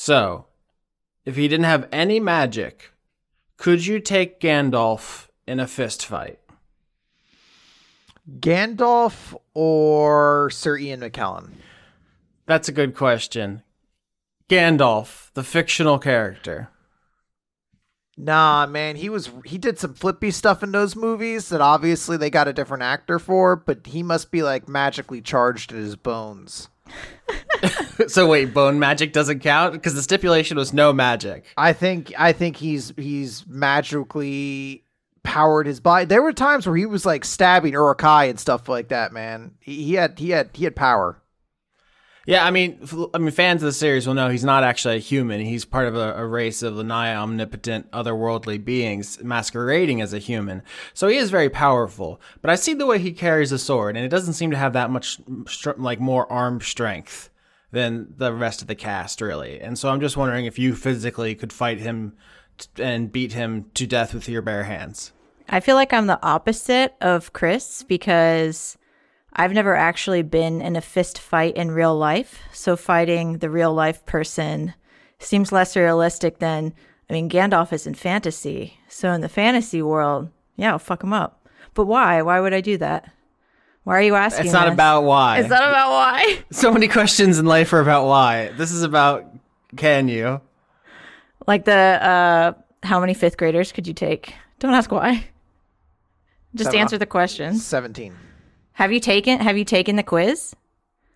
So, if he didn't have any magic, could you take Gandalf in a fist fight? Gandalf or Sir Ian McKellen? That's a good question. Gandalf, the fictional character. Nah, man, he was he did some flippy stuff in those movies that obviously they got a different actor for, but he must be like magically charged in his bones. so wait, bone magic doesn't count because the stipulation was no magic. I think I think he's he's magically powered his body. There were times where he was like stabbing Uruk-hai and stuff like that. Man, he, he had he had he had power. Yeah, I mean, I mean, fans of the series will know he's not actually a human. He's part of a, a race of nigh omnipotent, otherworldly beings masquerading as a human. So he is very powerful. But I see the way he carries a sword, and it doesn't seem to have that much, like, more arm strength than the rest of the cast, really. And so I'm just wondering if you physically could fight him and beat him to death with your bare hands. I feel like I'm the opposite of Chris because I've never actually been in a fist fight in real life. So fighting the real life person seems less realistic than, I mean, Gandalf is in fantasy. So in the fantasy world, yeah, I'll fuck him up. But why? Why would I do that? Why are you asking? It's not this? about why. It's not about why. So many questions in life are about why. This is about can you? Like the uh how many fifth graders could you take? Don't ask why. Just Seven- answer the question. Seventeen. Have you taken have you taken the quiz?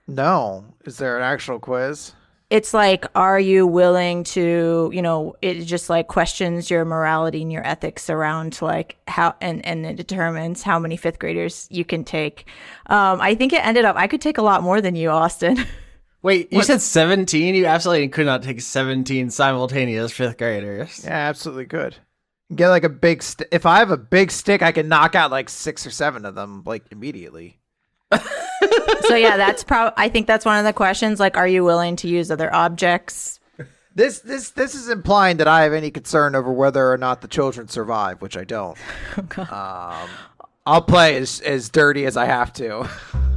No, is there an actual quiz? It's like are you willing to, you know, it just like questions your morality and your ethics around like how and and it determines how many fifth graders you can take. Um I think it ended up I could take a lot more than you, Austin. Wait, you said 17? You absolutely could not take 17 simultaneous fifth graders. Yeah, absolutely good. Get like a big. St- if I have a big stick, I can knock out like six or seven of them like immediately. so yeah, that's probably I think that's one of the questions like are you willing to use other objects? This this this is implying that I have any concern over whether or not the children survive, which I don't. um, I'll play as as dirty as I have to.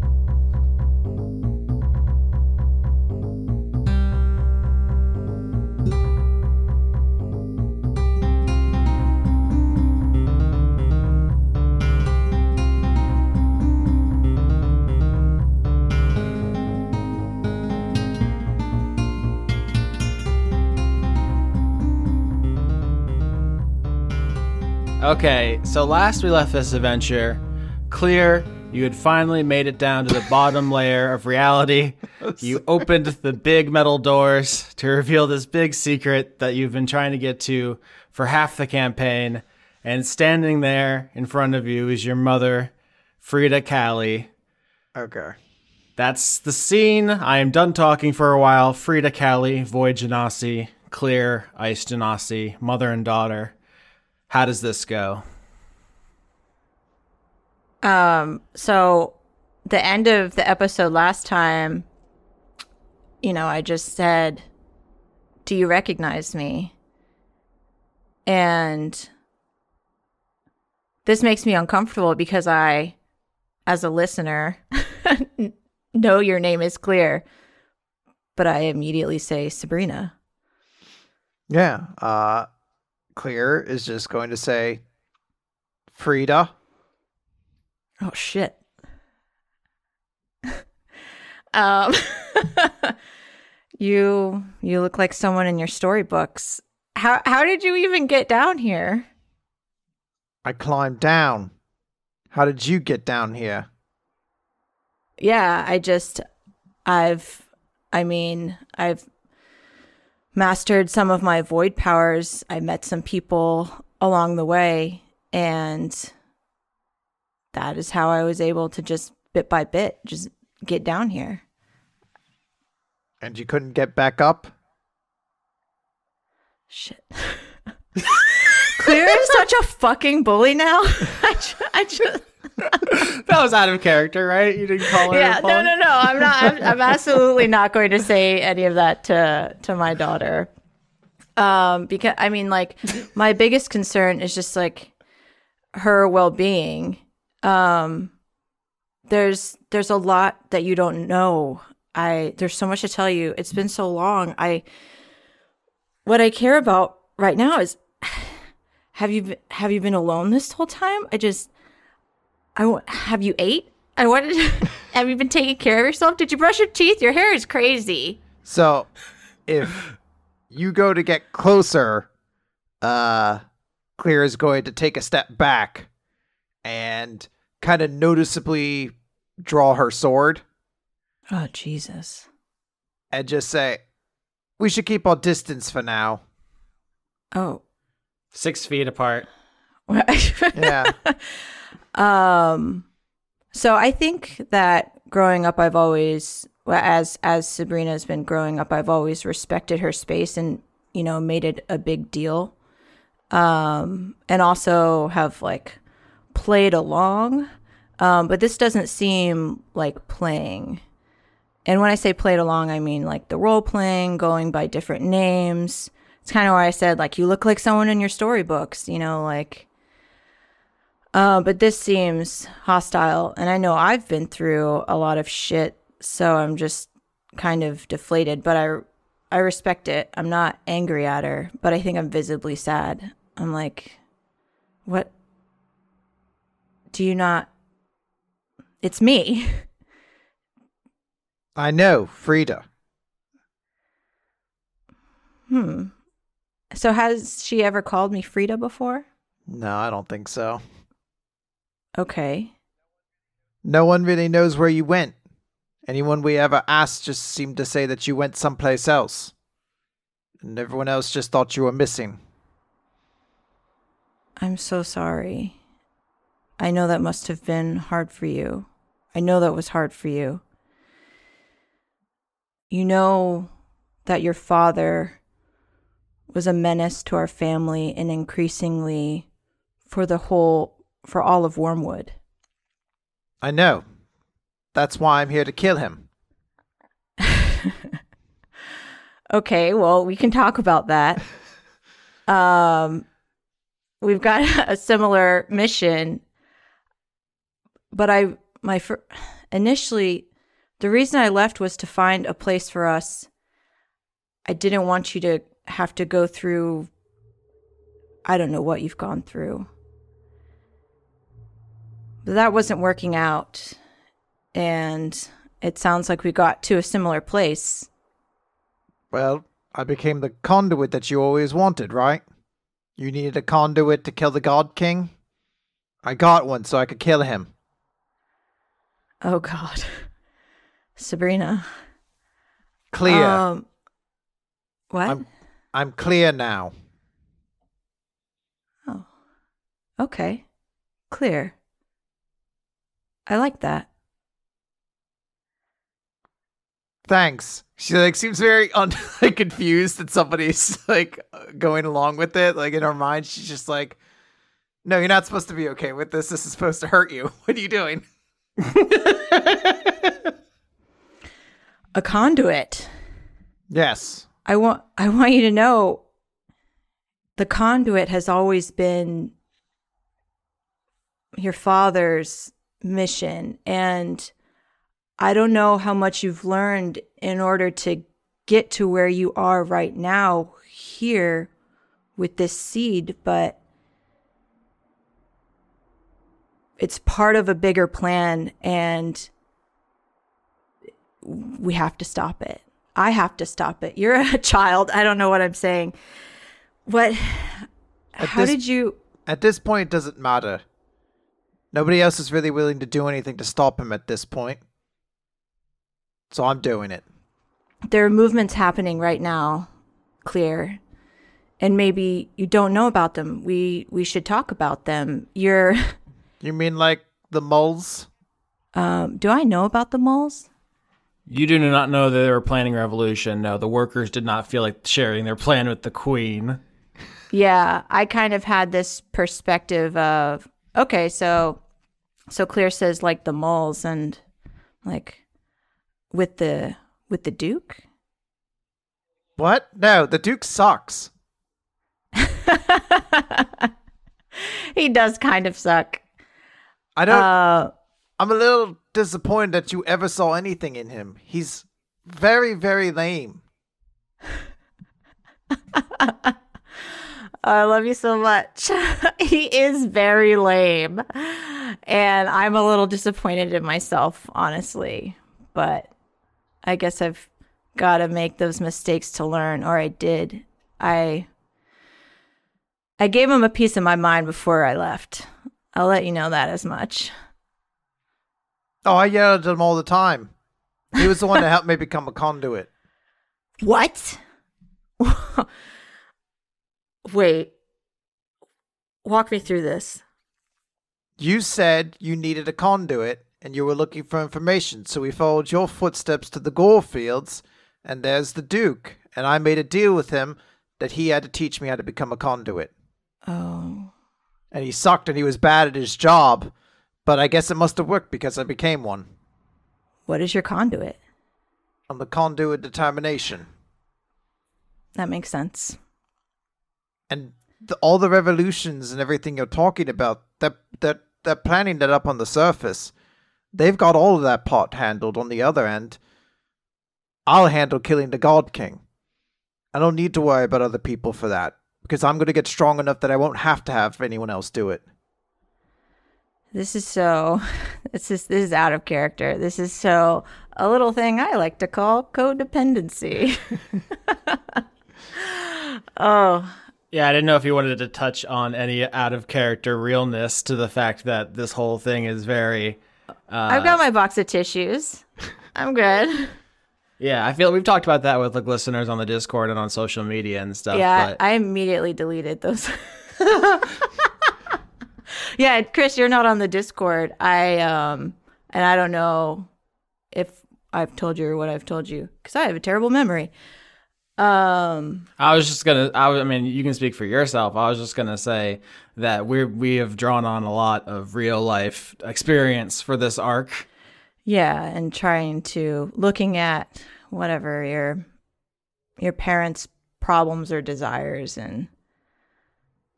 Okay, so last we left this adventure, clear, you had finally made it down to the bottom layer of reality. You opened the big metal doors to reveal this big secret that you've been trying to get to for half the campaign. And standing there in front of you is your mother, Frida Callie. Okay. That's the scene. I am done talking for a while. Frida Callie, Void Genasi, Clear, Ice Genasi, mother and daughter. How does this go? Um, so the end of the episode last time, you know, I just said, Do you recognize me? And this makes me uncomfortable because I, as a listener, know your name is clear, but I immediately say Sabrina. Yeah. Uh, Clear is just going to say, Frida. Oh shit. um you you look like someone in your storybooks. How how did you even get down here? I climbed down. How did you get down here? Yeah, I just I've I mean, I've mastered some of my void powers. I met some people along the way and that is how I was able to just bit by bit just get down here. And you couldn't get back up? Shit. Clear is such a fucking bully now. I just, I just that was out of character, right? You didn't call her. yeah, no, no, no. I'm not. I'm, I'm absolutely not going to say any of that to to my daughter. Um, because I mean, like, my biggest concern is just like her well being. Um, there's there's a lot that you don't know. I there's so much to tell you. It's been so long. I what I care about right now is have you have you been alone this whole time? I just I wa- have you ate? I wanted have you been taking care of yourself? Did you brush your teeth? Your hair is crazy. So, if you go to get closer, uh, Clear is going to take a step back and kind of noticeably draw her sword Oh Jesus. and just say, "We should keep our distance for now." Oh. Six feet apart. Yeah. Um, so I think that growing up, I've always, as as Sabrina's been growing up, I've always respected her space and you know made it a big deal. Um, and also have like played along. Um, but this doesn't seem like playing. And when I say played along, I mean like the role playing, going by different names. It's kind of why I said like you look like someone in your storybooks, you know, like uh, but this seems hostile, and I know I've been through a lot of shit, so I'm just kind of deflated. But I, I respect it. I'm not angry at her, but I think I'm visibly sad. I'm like, what? Do you not? It's me. I know, Frida. Hmm. So has she ever called me Frida before? No, I don't think so. Okay. No one really knows where you went. Anyone we ever asked just seemed to say that you went someplace else. And everyone else just thought you were missing. I'm so sorry. I know that must have been hard for you. I know that was hard for you. You know that your father was a menace to our family and increasingly for the whole, for all of Wormwood. I know. That's why I'm here to kill him. Okay, well, we can talk about that. Um, we've got a similar mission, but I, my, fir- initially, the reason I left was to find a place for us. I didn't want you to have to go through, I don't know what you've gone through. But that wasn't working out. And it sounds like we got to a similar place. Well, I became the conduit that you always wanted, right? You needed a conduit to kill the God King? I got one so I could kill him. Oh, God. Sabrina. Clear. Um, what? I'm I'm clear now. oh, okay, clear. I like that. Thanks. She like seems very un- like confused that somebody's like going along with it. Like in her mind, she's just like, "No, you're not supposed to be okay with this. This is supposed to hurt you. What are you doing?" A conduit. Yes. I want. I want you to know. The conduit has always been your father's mission, and I don't know how much you've learned in order to get to where you are right now here with this seed, but it's part of a bigger plan and we have to stop it. I have to stop it. You're a child. I don't know what I'm saying. What At how this- did you At this point, it doesn't matter. Nobody else is really willing to do anything to stop him at this point. So I'm doing it. there are movements happening right now, clear. And maybe you don't know about them. We we should talk about them. You're You mean like the moles? um do I know about the moles? You do not know that they were planning revolution. No, the workers did not feel like sharing their plan with the queen. Yeah, I kind of had this perspective of okay, so so Claire says like the moles and like with the with the Duke. What? No, the Duke sucks. he does kind of suck. I don't. Uh, I'm a little disappointed that you ever saw anything in him. He's very, very lame. Oh, I love you so much. he is very lame. And I'm a little disappointed in myself, honestly. But I guess I've got to make those mistakes to learn, or I did. I I gave him a piece of my mind before I left. I'll let you know that as much. Oh, I yelled at him all the time. He was the one that helped me become a conduit. What? Wait. Walk me through this. You said you needed a conduit and you were looking for information, so we followed your footsteps to the Gorefields, and there's the Duke. And I made a deal with him that he had to teach me how to become a conduit. Oh. And he sucked and he was bad at his job, but I guess it must have worked because I became one. What is your conduit? I'm the conduit determination. That makes sense. And the, all the revolutions and everything you're talking about, they're, they're, planning that up on the surface. They've got all of that part handled on the other end. I'll handle killing the God King. I don't need to worry about other people for that, because I'm going to get strong enough that I won't have to have anyone else do it. This is so this is this is out of character. This is so a little thing I like to call codependency. oh, Yeah, I didn't know if you wanted to touch on any out of character realness to the fact that this whole thing is very. Uh, I've got my box of tissues. I'm good. yeah, I feel we've talked about that with like listeners on the Discord and on social media and stuff. Yeah, but I immediately deleted those. yeah, Chris, you're not on the Discord. I um and I don't know if I've told you or what I've told you cuz I have a terrible memory. Um I was just gonna. I, I mean, you can speak for yourself. I was just gonna say that we we have drawn on a lot of real life experience for this arc. yeah, and trying to looking at whatever your your parents' problems or desires and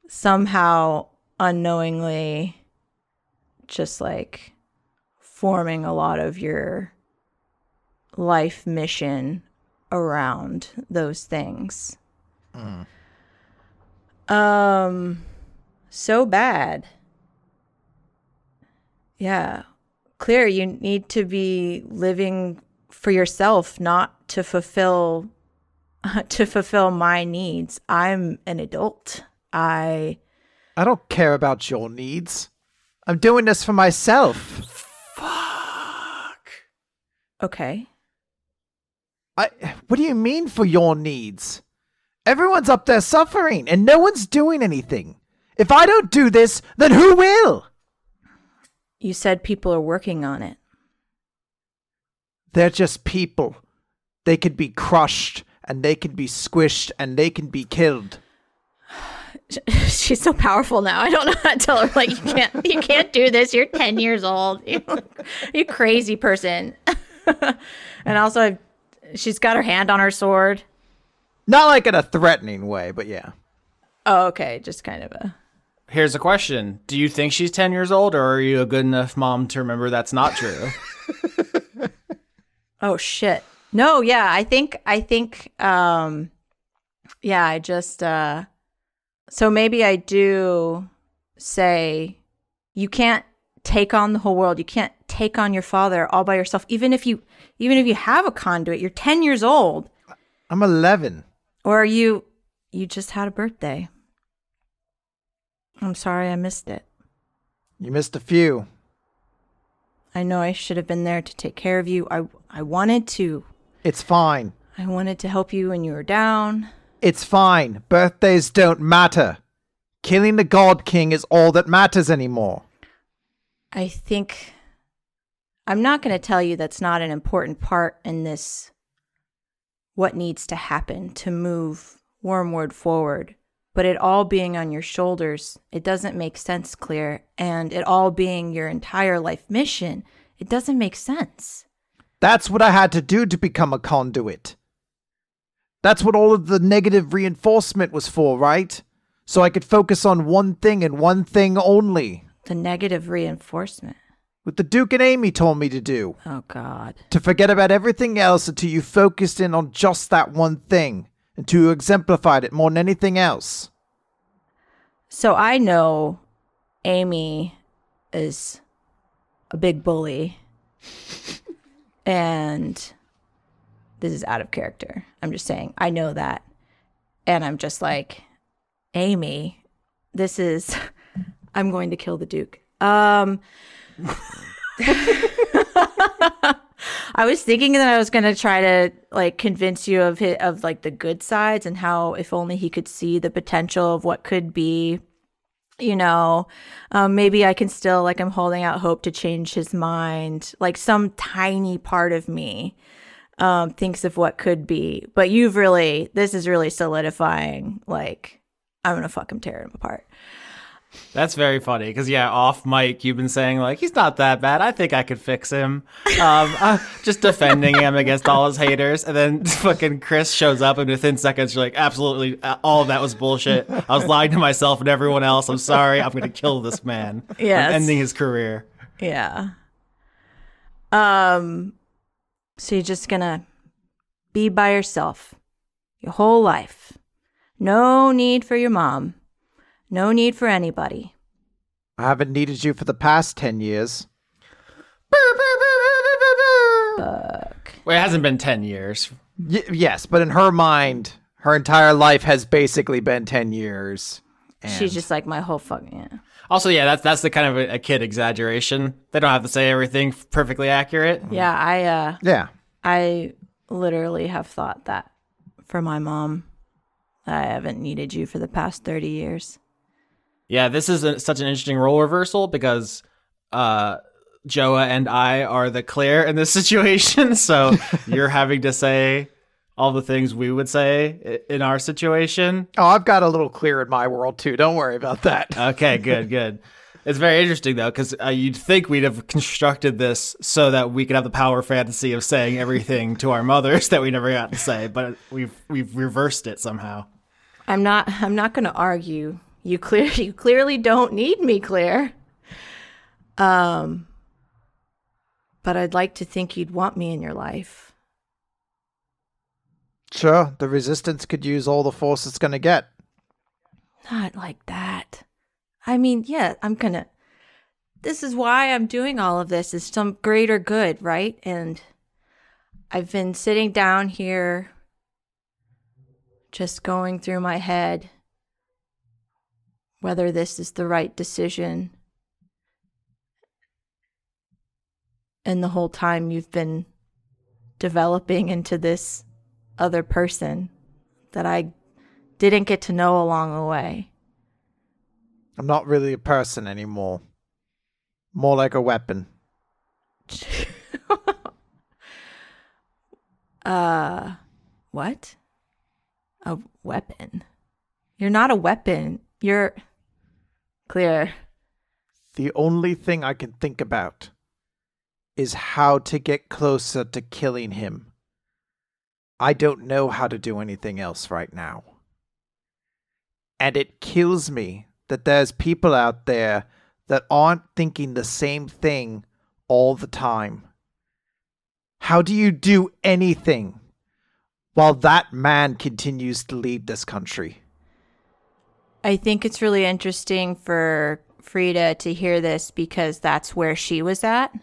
somehow unknowingly just like forming a lot of your life mission around those things. Um so bad. Yeah. Clear you need to be living for yourself, not to fulfill to fulfill my needs. I'm an adult. I I don't care about your needs. I'm doing this for myself. Fuck. Okay. I, what do you mean for your needs? Everyone's up there suffering and no one's doing anything. If I don't do this, then who will? You said people are working on it. They're just people. They could be crushed and they can be squished and they can be killed. She's so powerful now. I don't know how to tell her like you can't you can't do this. You're 10 years old. You, you crazy person. and also I've, she's got her hand on her sword. Not like in a threatening way, but yeah. Oh, okay. Just kind of a Here's a question: Do you think she's ten years old, or are you a good enough mom to remember that's not true? Oh shit. No, yeah, I think I think um yeah, I just uh so maybe I do say you can't take on the whole world. You can't take on your father all by yourself even if you even if you have a conduit. You're 10 years old I'm 11. or you you just had a birthday. I'm sorry I missed it. You missed a few. I know I should have been there to take care of you. I I wanted to. It's fine. I wanted to help you when you were down. It's fine. Birthdays don't matter. Killing the God King is all that matters anymore. I think I'm not going to tell you that's not an important part in this what needs to happen to move Wormwood forward. But it all being on your shoulders, it doesn't make sense, Clear. And it all being your entire life mission, it doesn't make sense. That's what I had to do to become a conduit. That's what all of the negative reinforcement was for, right? So I could focus on one thing and one thing only. The negative reinforcement. What the Duke and Amy told me to do. Oh, God. To forget about everything else until you focused in on just that one thing. until you exemplified it more than anything else. So I know Amy is a big bully. and this is out of character. I'm just saying, I know that. And I'm just like, Amy, this is I'm going to kill the Duke. Um I was thinking that I was going to try to like convince you of his, of like the good sides and how if only he could see the potential of what could be you know um, maybe i can still like i'm holding out hope to change his mind. Like some tiny part of me um, thinks of what could be. But you've really this is really solidifying like i'm gonna fuck him tear him apart That's very funny because yeah, off mic you've been saying like he's not that bad. I think I could fix him. Um, uh, just defending him against all his haters, and then fucking Chris shows up, and within seconds you're like, absolutely, uh, all of that was bullshit. I was lying to myself and everyone else. I'm sorry. I'm gonna kill this man. I'm ending his career. Yeah. Um so you're just going to be by yourself your whole life. No need for your mom. No need for anybody. I haven't needed you for the past 10 years. Fuck. Well, it hasn't been ten years. Y- yes, but in her mind, her entire life has basically been 10 years. She's just like my whole fucking yeah. Also, yeah, that's that's the kind of a, a kid exaggeration. They don't have to say everything perfectly accurate. Yeah, I uh Yeah. I literally have thought that for my mom. I haven't needed you for the past 30 years. Yeah, this is a, such an interesting role reversal because uh, Joa and I are the clear in this situation. So you're having to say all the things we would say in our situation. Oh, I've got a little clear in my world too. Don't worry about that. Okay, good, good. It's very interesting though, because uh, you'd think we'd have constructed this so that we could have the power fantasy of saying everything to our mothers that we never got to say, but we've we've reversed it somehow. I'm not I'm not going to argue. You clear you clearly don't need me, Claire. Um but I'd like to think you'd want me in your life. Sure, the resistance could use all the force it's going to get. Not like that. I mean, yeah, I'm going to This is why I'm doing all of this is some greater good, right? And I've been sitting down here just going through my head whether this is the right decision. And the whole time you've been developing into this other person that I didn't get to know along the way. I'm not really a person anymore. More like a weapon. Uh, what? A weapon? You're not a weapon. You're clear. The only thing I can think about is how to get closer to killing him. I don't know how to do anything else right now. And it kills me that there's people out there that aren't thinking the same thing all the time. How do you do anything while that man continues to lead this country? I think it's really interesting for Frida to hear this because that's where she was at.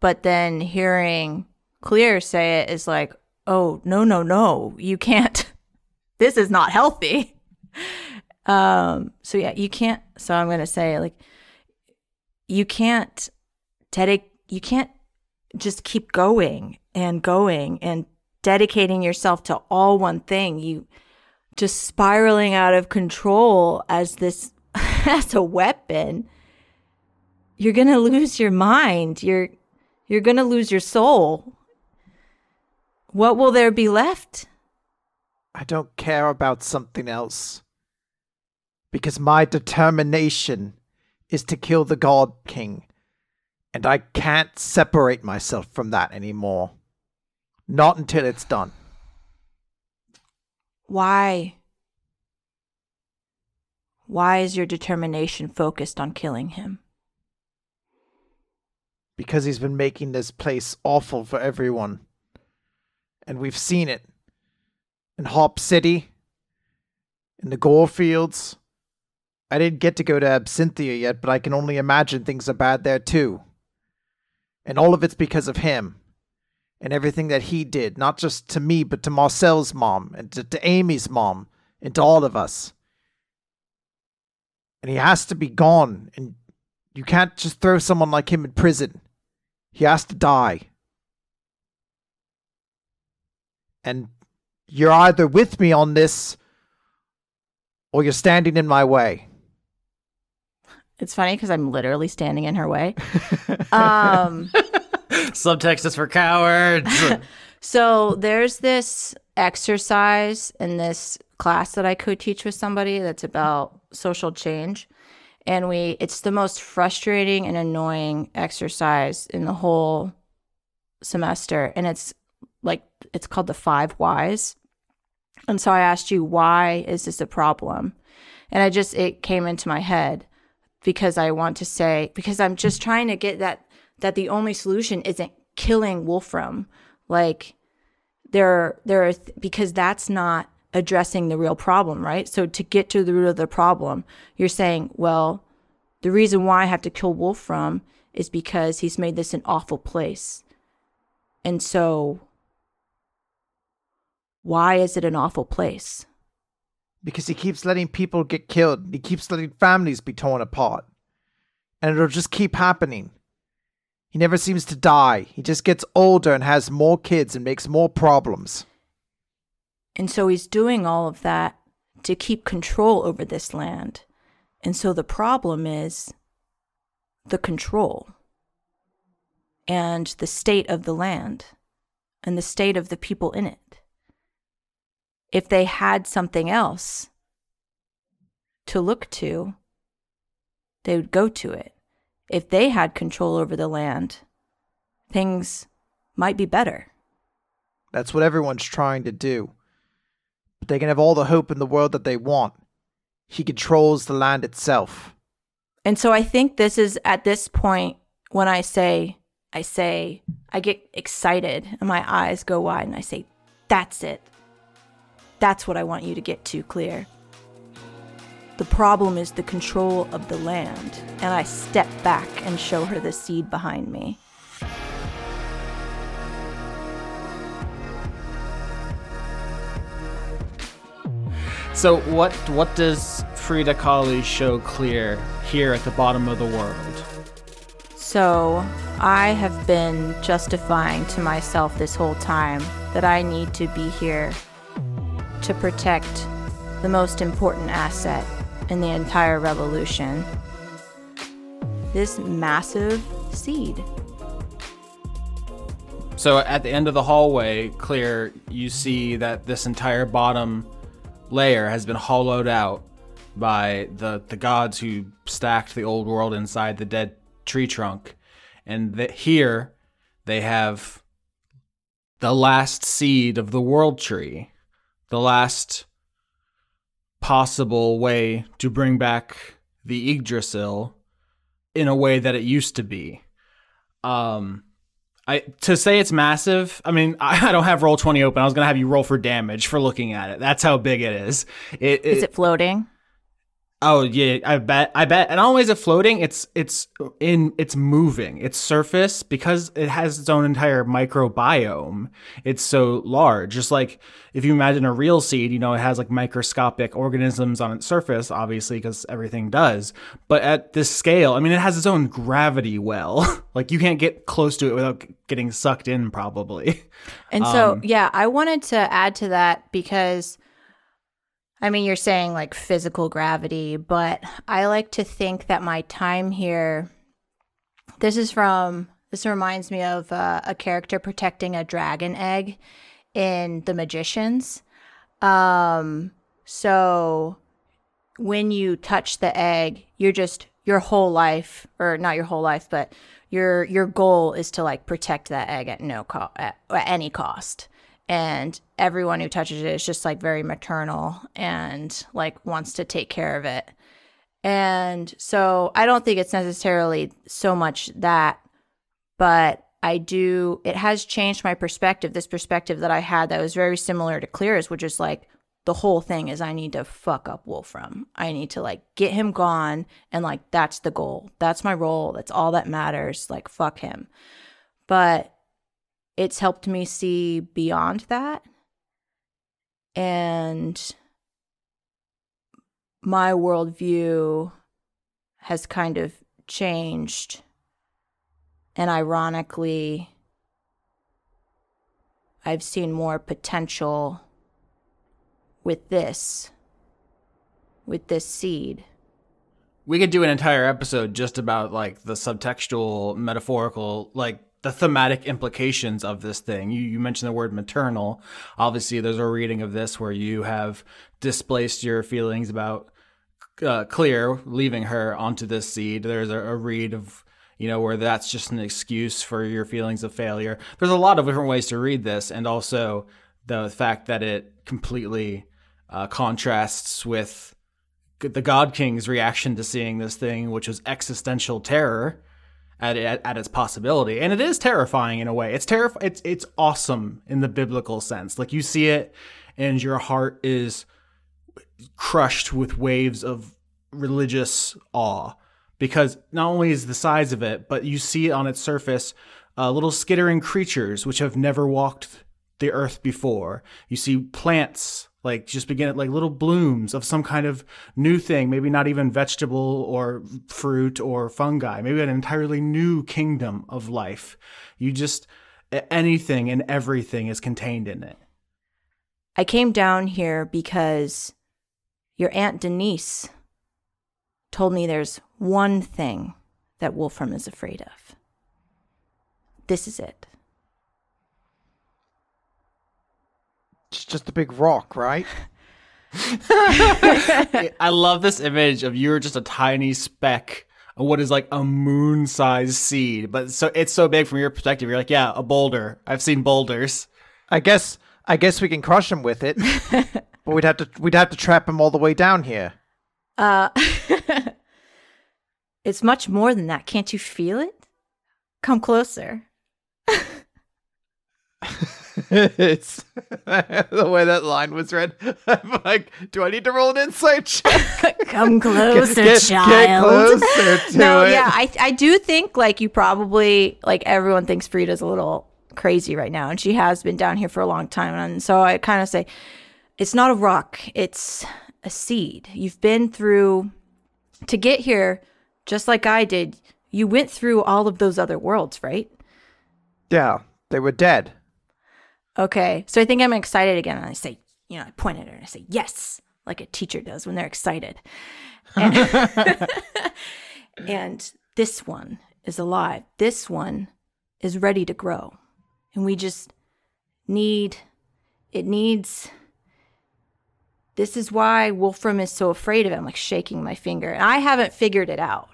But then hearing Clear say it is like, oh, no, no, no, you can't. this is not healthy. Um, so yeah, you can't. So I'm going to say, like, you can't dedic- you can't just keep going and going and dedicating yourself to all one thing. You just spiraling out of control as this as a weapon. You're going to lose your mind. You're you're going to lose your soul. What will there be left? I don't care about something else. Because my determination is to kill the God King. And I can't separate myself from that anymore. Not until it's done. Why? Why is your determination focused on killing him? Because he's been making this place awful for everyone. And we've seen it. in Hop City, in the Gorefields. I didn't get to go to Absinthia yet, but I can only imagine things are bad there too. And all of it's because of him. And everything that he did, not just to me, but to Marcel's mom, and to, to Amy's mom, and to all of us. And he has to be gone, and you can't just throw someone like him in prison. He has to die. And you're either with me on this or you're standing in my way. It's funny because I'm literally standing in her way. um, Subtext is for cowards. so there's this exercise in this class that I could teach with somebody that's about social change. And we it's the most frustrating and annoying exercise in the whole semester. And it's like it's called the five whys. And so I asked you, why is this a problem? And I just it came into my head because I want to say because I'm just trying to get that that the only solution isn't killing Wolfram. Like there there are th- because that's not addressing the real problem, right? So to get to the root of the problem, you're saying, well, the reason why I have to kill Wolfram is because he's made this an awful place. And so why is it an awful place? Because he keeps letting people get killed. He keeps letting families be torn apart. And it'll just keep happening. He never seems to die. He just gets older and has more kids and makes more problems. And so he's doing all of that to keep control over this land. And so the problem is the control and the state of the land and the state of the people in it. If they had something else to look to, they would go to it. If they had control over the land, things might be better. That's what everyone's trying to do. But they can have all the hope in the world that they want. He controls the land itself. And so I think this is at this point when I say, I say, I get excited and my eyes go wide and I say, that's it. That's what I want you to get to, Clear. The problem is the control of the land. And I step back and show her the seed behind me. so what what does Frida Kahlo show clear here at the bottom of the world? So I have been justifying to myself this whole time that I need to be here to protect the most important asset in the entire revolution this massive seed. So at the end of the hallway, clear, you see that this entire bottom layer has been hollowed out by the the gods who stacked the old world inside the dead tree trunk, and that here they have the last seed of the world tree, the last possible way to bring back the Yggdrasil in a way that it used to be. Um, I to say it's massive. I mean, I, I don't have Roll20 open. I was gonna have you roll for damage for looking at it. That's how big it is. It, Is it floating? Oh yeah, I bet. I bet. And always it floating, it's it's in it's moving. Its surface because it has its own entire microbiome. It's so large. Just like if you imagine a real seed, you know, it has like microscopic organisms on its surface, obviously because everything does. But at this scale, I mean, it has its own gravity well. like you can't get close to it without getting sucked in, probably. And so, um, yeah, I wanted to add to that because I mean, you're saying like physical gravity, but I like to think that my time here, this is from, this reminds me of uh, a character protecting a dragon egg in The Magicians. Um, so when you touch the egg, you're just, your whole life, or not your whole life, but your your goal is to like protect that egg at no cost, at, at any cost and everyone who touches it is just like very maternal and like wants to take care of it. And so I don't think it's necessarily so much that, but I do, it has changed my perspective. This perspective that I had that was very similar to Clear's, which is like the whole thing is I need to fuck up Wolfram. I need to like get him gone. And like, that's the goal. That's my role. That's all that matters. Like, fuck him. But it's helped me see beyond that. And my worldview has kind of changed. And ironically, I've seen more potential with this, with this seed. We could do an entire episode just about like the subtextual, metaphorical, like the thematic implications of this thing. You, you mentioned the word maternal. Obviously, there's a reading of this where you have displaced your feelings about uh, Clear leaving her onto this seed. There's a, a read of you know, where that's just an excuse for your feelings of failure. There's a lot of different ways to read this, and also the fact that it completely uh, contrasts with the God King's reaction to seeing this thing, which was existential terror at, at, at its possibility, and it is terrifying in a way. It's terrifying. It's it's awesome in the biblical sense. Like you see it, and your heart is crushed with waves of religious awe because not only is the size of it, but you see on its surface uh, little skittering creatures which have never walked the earth before. You see plants like just begin like little blooms of some kind of new thing, maybe not even vegetable or fruit or fungi, maybe an entirely new kingdom of life. You just anything and everything is contained in it. I came down here because your Aunt Denise told me there's one thing that Wolfram is afraid of. This is it. It's just a big rock, right? I love this image of you're just a tiny speck of what is like a moon sized seed, but so it's so big from your perspective. You're like, yeah, a boulder. I've seen boulders. I guess I guess we can crush him with it, but we'd have to we'd have to trap him all the way down here. Uh, it's much more than that. Can't you feel it? Come closer. It's the way that line was read. I'm like, do I need to roll an insight check? Come closer, Get- get child. closer to no, it. yeah, I I do think like you probably like everyone thinks Frida's a little crazy right now, and she has been down here for a long time, and so I kind of say it's not a rock, it's a seed. You've been through to get here, just like I did. You went through all of those other worlds, right? Yeah, they were dead. Okay. So I think I'm excited again. And I say, you know, I point at her and I say, yes, like a teacher does when they're excited. And, and this one is alive. This one is ready to grow. And we just need, it needs, this is why Wolfram is so afraid of it. I'm like shaking my finger. And I haven't figured it out.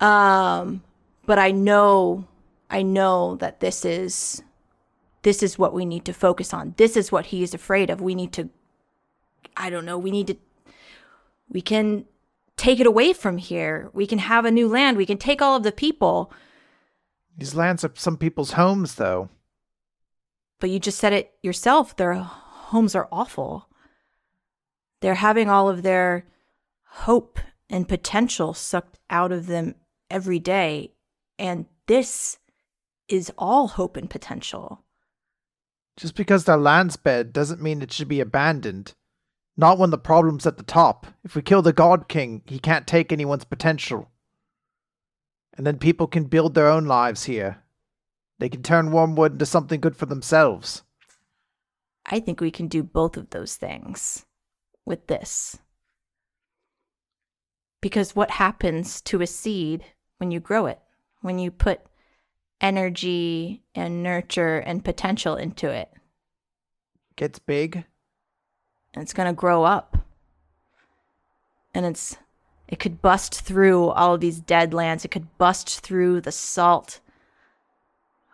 Um, but I know, I know that this is this is what we need to focus on. This is what he is afraid of. We need to, I don't know, we need to, we can take it away from here. We can have a new land. We can take all of the people. These lands are some people's homes, though. But you just said it yourself. Their homes are awful. They're having all of their hope and potential sucked out of them every day. And this is all hope and potential. Just because their land's bad doesn't mean it should be abandoned. Not when the problem's at the top. If we kill the God King, he can't take anyone's potential. And then people can build their own lives here. They can turn Wormwood into something good for themselves. I think we can do both of those things with this. Because what happens to a seed when you grow it? When you put energy and nurture and potential into it, Gets big. and it's going to grow up. And it's it could bust through all of these dead lands. It could bust through the salt.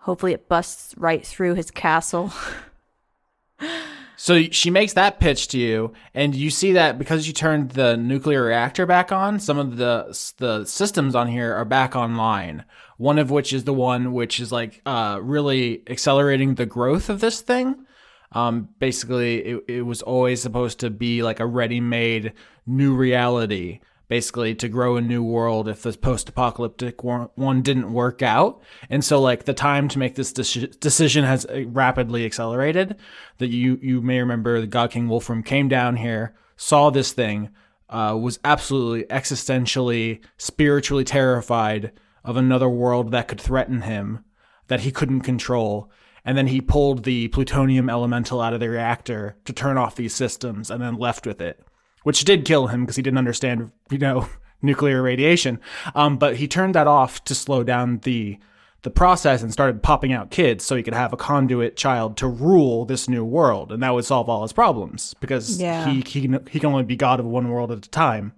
Hopefully it busts right through his castle. So she makes that pitch to you, and you see that because you turned the nuclear reactor back on, some of the the systems on here are back online. One of which is the one which is like uh, really accelerating the growth of this thing. Um, basically, it, it was always supposed to be like a ready-made new reality basically to grow a new world if the post-apocalyptic one didn't work out. And so like the time to make this de- decision has uh, rapidly accelerated. That you you may remember the god king wolfram came down here saw this thing uh, was absolutely existentially spiritually terrified of another world that could threaten him that he couldn't control. And then he pulled the plutonium elemental out of the reactor to turn off these systems and then left with it which did kill him because he didn't understand, you know, nuclear radiation. Um, but he turned that off to slow down the the process and started popping out kids so he could have a conduit child to rule this new world, and that would solve all his problems because Yeah. he he can, he can only be god of one world at a time.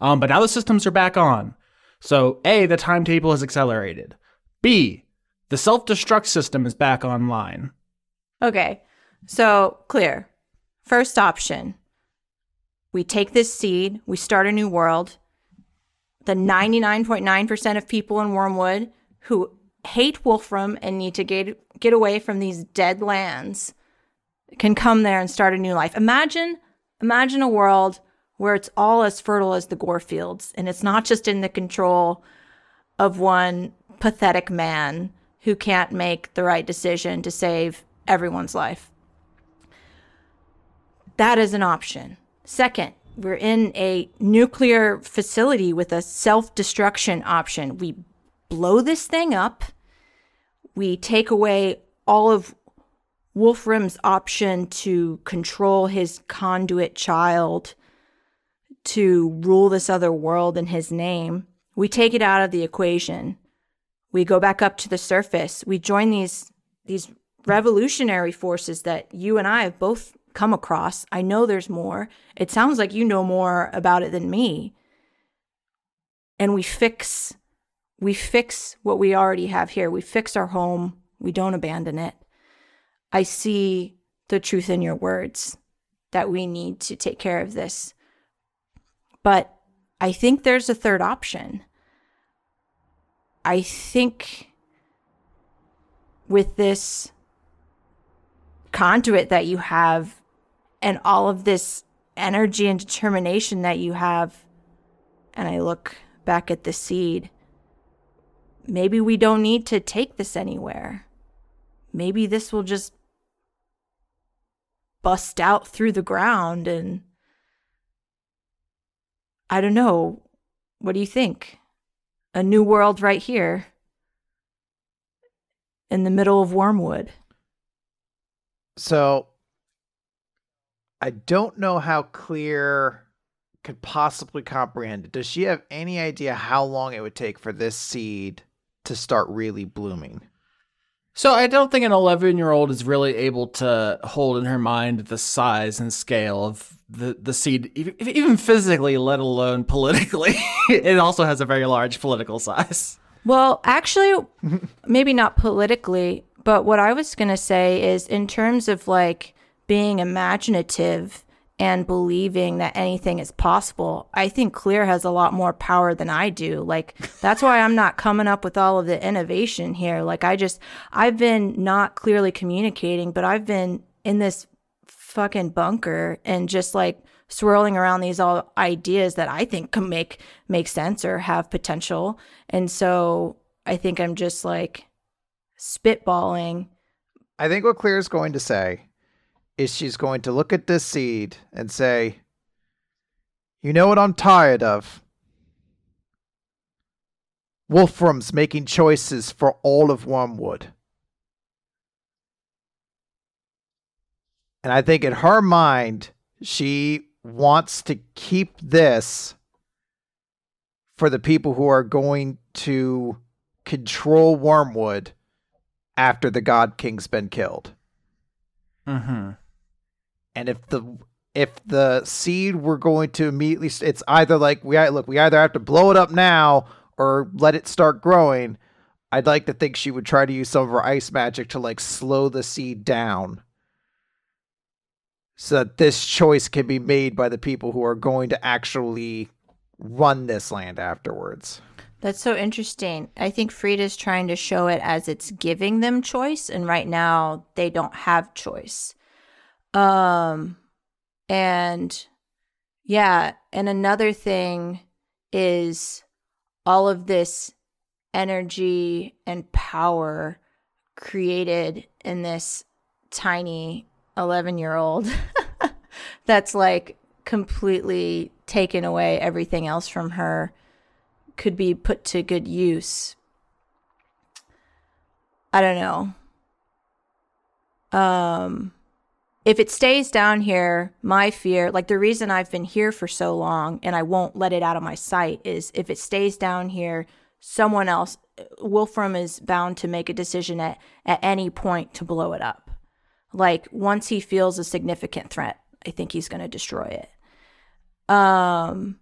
Um, but now the systems are back on. So a the timetable has accelerated. B the self destruct system is back online. Okay. So, clear. First option. We take this seed, we start a new world. The 99.9% of people in Wormwood who hate Wolfram and need to get get away from these dead lands can come there and start a new life. Imagine imagine a world where it's all as fertile as the Gorefields and it's not just in the control of one pathetic man who can't make the right decision to save everyone's life. That is an option. Second, we're in a nuclear facility with a self destruction option. We blow this thing up, we take away all of Wolfram's option to control his conduit child to rule this other world in his name. We take it out of the equation. We go back up to the surface. We join these these revolutionary forces that you and I have both come across. I know there's more. It sounds like you know more about it than me. And we fix we fix what we already have here. We fix our home. We don't abandon it. I see the truth in your words that we need to take care of this. But I think there's a third option. I think with this conduit that you have and all of this energy and determination that you have, and I look back at the seed, maybe we don't need to take this anywhere. Maybe this will just bust out through the ground and I don't know. What do you think? A new world right here in the middle of Wormwood. So I don't know how clear could possibly comprehend it. Does she have any idea how long it would take for this seed to start really blooming? So I don't think an 11 year old is really able to hold in her mind the size and scale of the, the seed, even, even physically, let alone politically. it also has a very large political size. Well, actually, maybe not politically, but what I was going to say is in terms of like being imaginative and believing that anything is possible, I think Clear has a lot more power than I do. Like, that's why I'm not coming up with all of the innovation here. Like, I just, I've been not clearly communicating, but I've been in this fucking bunker and just like swirling around these all ideas that I think can make make sense or have potential. And so I think I'm just like spitballing. I think what Clear is going to say is she's going to look at this seed and say, You know what I'm tired of? Wolfram's making choices for all of Wormwood. And I think in her mind, she wants to keep this for the people who are going to control Wormwood after the God King's been killed. Mm-hmm. And if the if the seed were going to immediately, it's either like we look, we either have to blow it up now or let it start growing. I'd like to think she would try to use some of her ice magic to like slow the seed down. so that this choice can be made by the people who are going to actually run this land afterwards. That's so interesting. I think Frida's trying to show it as it's giving them choice, and right now they don't have choice. Um, and yeah, and another thing is all of this energy and power created in this tiny 11 year old that's like completely taken away everything else from her could be put to good use. I don't know. Um if it stays down here, my fear, like the reason I've been here for so long and I won't let it out of my sight is if it stays down here, someone else Wolfram is bound to make a decision at, at any point to blow it up. Like once he feels a significant threat, I think he's going to destroy it. Um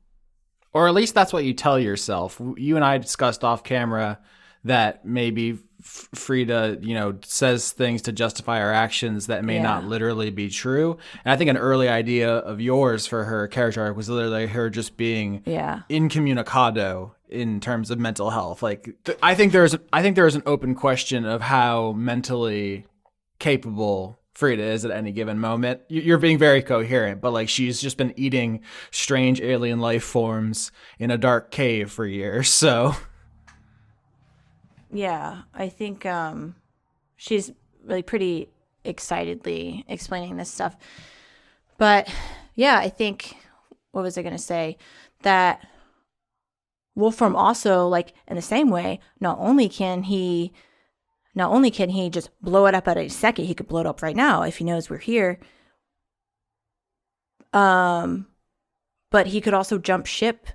or at least that's what you tell yourself. You and I discussed off camera that maybe Frida, you know, says things to justify her actions that may yeah. not literally be true. And I think an early idea of yours for her character arc was literally her just being yeah. incommunicado in terms of mental health. Like th- I think there's I think there's an open question of how mentally capable Frida is at any given moment. You're being very coherent, but like she's just been eating strange alien life forms in a dark cave for years. So yeah, I think um, she's really pretty excitedly explaining this stuff. But yeah, I think what was I going to say that Wolfram also like in the same way, not only can he not only can he just blow it up at a second, he could blow it up right now if he knows we're here. Um, but he could also jump ship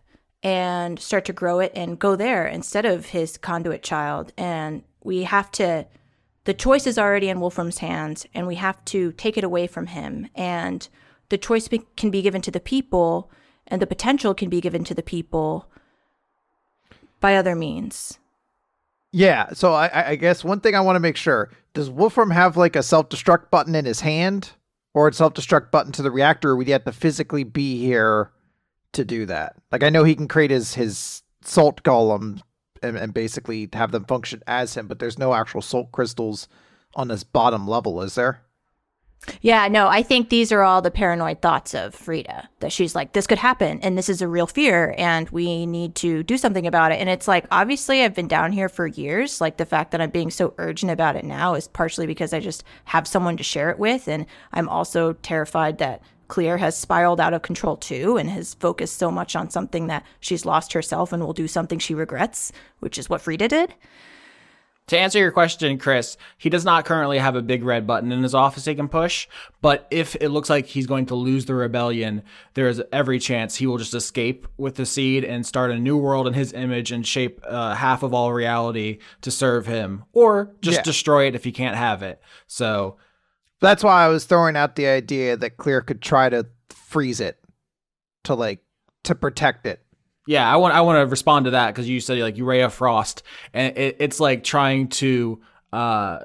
and start to grow it and go there instead of his conduit child. And we have to, the choice is already in Wolfram's hands, and we have to take it away from him. And the choice be, can be given to the people, and the potential can be given to the people by other means. Yeah, so I, I guess one thing I want to make sure does Wolfram have like a self destruct button in his hand or a self destruct button to the reactor? He have to physically be here to do that? Like, I know he can create his, his salt golem and, and basically have them function as him, but there's no actual salt crystals on this bottom level, is there? Yeah, no, I think these are all the paranoid thoughts of Frida that she's like, this could happen and this is a real fear and we need to do something about it. And it's like, obviously, I've been down here for years. Like, the fact that I'm being so urgent about it now is partially because I just have someone to share it with. And I'm also terrified that Clear has spiraled out of control too and has focused so much on something that she's lost herself and will do something she regrets, which is what Frida did. To answer your question, Chris, he does not currently have a big red button in his office he can push, but if it looks like he's going to lose the rebellion, there is every chance he will just escape with the seed and start a new world in his image and shape uh, half of all reality to serve him, or just yeah. destroy it if he can't have it. So that's why I was throwing out the idea that Clear could try to freeze it to like to protect it yeah, I want I want to respond to that because you said like Urea Frost, and it, it's like trying to uh,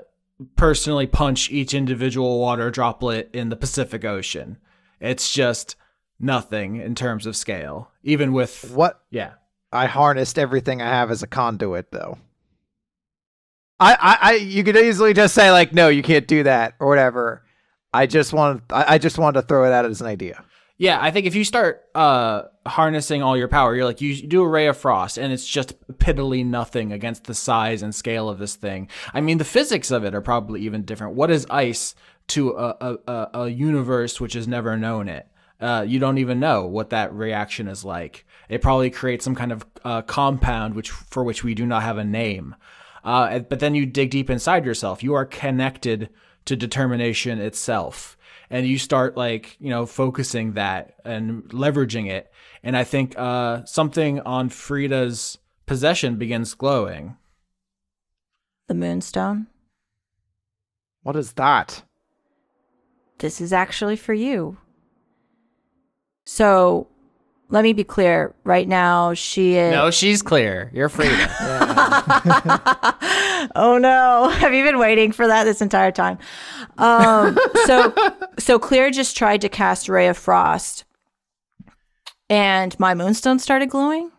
personally punch each individual water droplet in the Pacific Ocean. It's just nothing in terms of scale, even with what. Yeah, I harnessed everything I have as a conduit, though. I, I, I you could easily just say like, no, you can't do that or whatever. I just want, I, I just wanted to throw it out as an idea. Yeah, I think if you start uh, harnessing all your power, you're like you do a ray of frost, and it's just piddly nothing against the size and scale of this thing. I mean, the physics of it are probably even different. What is ice to a a, a universe which has never known it? Uh, you don't even know what that reaction is like. It probably creates some kind of uh, compound which for which we do not have a name. Uh, but then you dig deep inside yourself. You are connected to determination itself. And you start like you know focusing that and leveraging it. And i think uh, something on frida's possession begins glowing. The moonstone. What is that? This is actually for you. So let me be clear right now she is no she's clear you're free. oh no. Have you been waiting for that this entire time? Um, so so Clear just tried to cast Ray of Frost and my moonstone started glowing?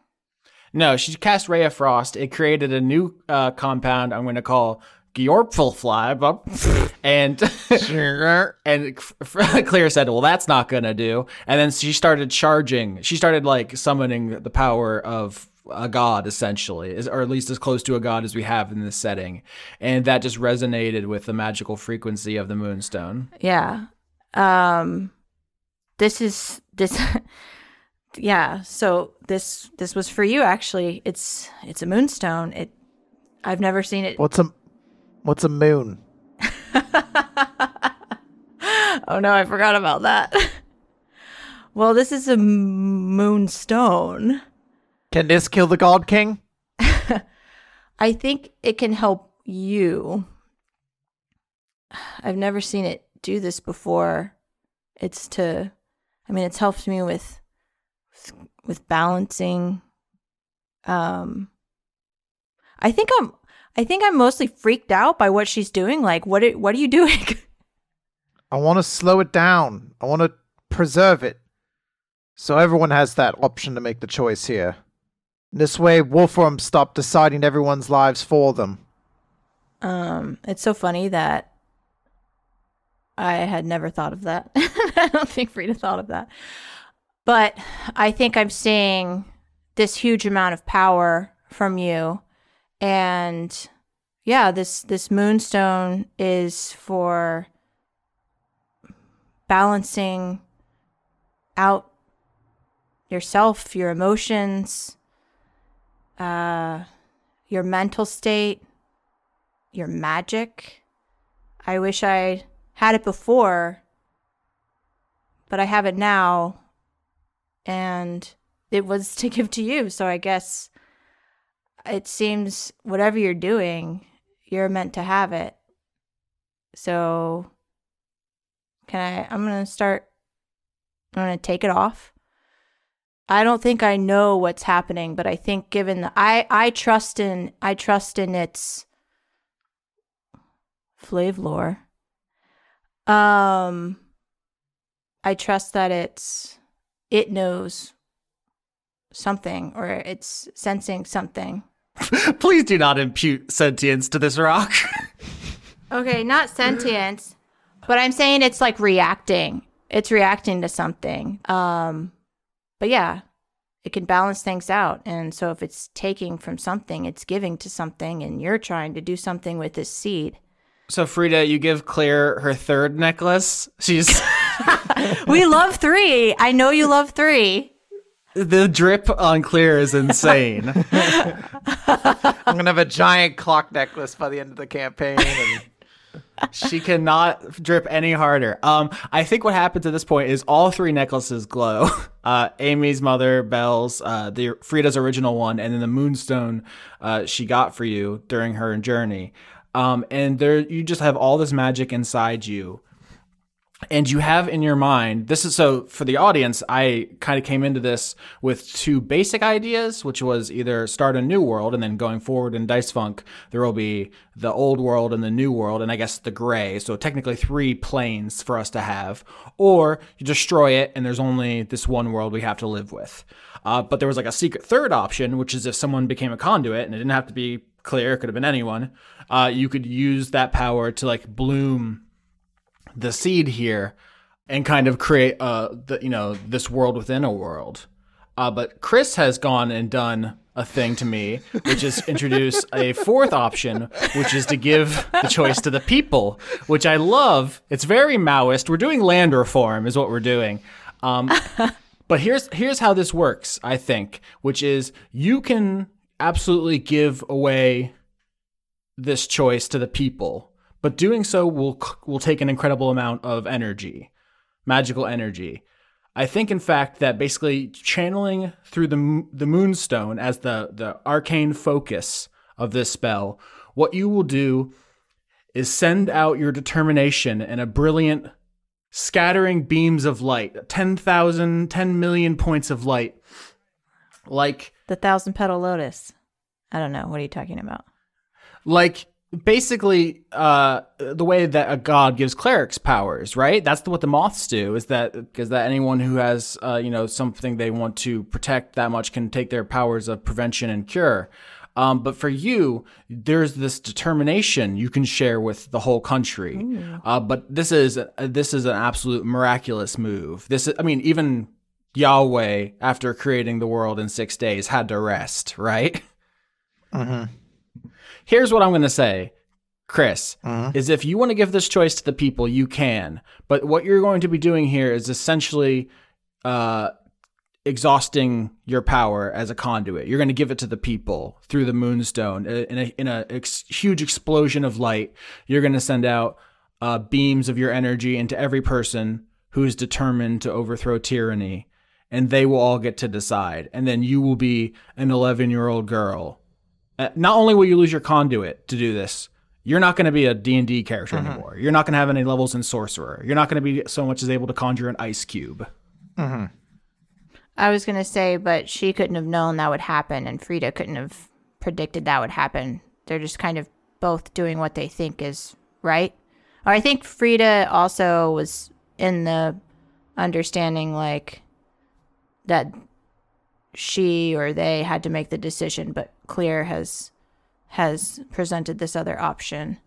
No, she cast Ray of Frost. It created a new uh, compound I'm going to call Giorpfulfly. and and Claire said, "Well, that's not going to do." And then she started charging. She started like summoning the power of a god essentially or at least as close to a god as we have in this setting and that just resonated with the magical frequency of the moonstone yeah um this is this yeah so this this was for you actually it's it's a moonstone it i've never seen it what's a what's a moon? Oh no i forgot about that. Well this is a moonstone. Can this kill the god king? I think it can help you. I've never seen it do this before. It's to i mean it's helped me with with balancing. Um I think I'm I think I'm mostly freaked out by what she's doing like what it, what are you doing? I want to slow it down. I want to preserve it. So everyone has that option to make the choice here. This way Wolfram stop deciding everyone's lives for them. Um it's so funny that I had never thought of that. I don't think Frida thought of that. But I think I'm seeing this huge amount of power from you. And yeah, this this moonstone is for balancing out yourself, your emotions, uh, your mental state, your magic. I wish I had it before, but I have it now and it was to give to you. So I guess it seems whatever you're doing, you're meant to have it. So can I I'm going to start I'm going to take it off. I don't think I know what's happening, but I think given the, I I trust in I trust in its flavor. Um I trust that it's it knows something or it's sensing something. Please do not impute sentience to this rock. okay, not sentience, but I'm saying it's like reacting. It's reacting to something. Um but yeah, it can balance things out. And so if it's taking from something, it's giving to something and you're trying to do something with this seed. So Frida, you give Claire her third necklace. She's we love three. I know you love three. The drip on clear is insane. I'm gonna have a giant clock necklace by the end of the campaign. And... she cannot drip any harder. Um, I think what happens at this point is all three necklaces glow. Uh, Amy's mother, Belle's, uh, the Frida's original one, and then the moonstone uh, she got for you during her journey. Um, and there, you just have all this magic inside you and you have in your mind this is so for the audience i kind of came into this with two basic ideas which was either start a new world and then going forward in dice funk there will be the old world and the new world and i guess the gray so technically three planes for us to have or you destroy it and there's only this one world we have to live with. Uh, but there was like a secret third option which is if someone became a conduit and it didn't have to be clear it could have been anyone uh, you could use that power to like bloom the seed here and kind of create uh the, you know this world within a world. Uh, but Chris has gone and done a thing to me, which is introduce a fourth option, which is to give the choice to the people, which I love. It's very Maoist. We're doing land reform, is what we're doing. Um, but here's here's how this works. I think, which is you can absolutely give away this choice to the people but doing so will will take an incredible amount of energy, magical energy. I think, in fact, that basically channeling through the the Moonstone as the the arcane focus of this spell, what you will do is send out your determination and a brilliant scattering beams of light 10,000 10 million points of light. Like the thousand petal lotus. I don't know. What are you talking about? Like basically uh, the way that a god gives clerics powers, right? That's what the moles do. Is that is that anyone who has uh, you know something they want to protect that much can take their powers of prevention and cure. Um, but for you, there's this determination you can share with the whole country. Uh, but this is this is an absolute miraculous move. This, is, I mean, even Yahweh, after creating the world in six days, had to rest, right? Here's what I'm going to say, Chris, is if you want to give this choice to the people, you can. But what you're going to be doing here is essentially uh, exhausting your power as a conduit. You're going to give it to the people through the moonstone Uh, in a, in a ex- huge explosion of light. You're going to send out uh, beams of your energy into every person who's determined to overthrow tyranny, and they will all get to decide. And then you will be an 11 year old girl. Uh, not only will you lose your conduit to do this, you're not going to be a D&D character anymore. You're not going to have any levels in sorcerer. You're not going to be so much as able to conjure an ice cube. I was going to say, but she couldn't have known that would happen, and Frida couldn't have predicted that would happen. They're just kind of both doing what they think is right. Or I think Frida also was in the understanding, like, that she or they had to make the decision, but Clear has has presented this other option.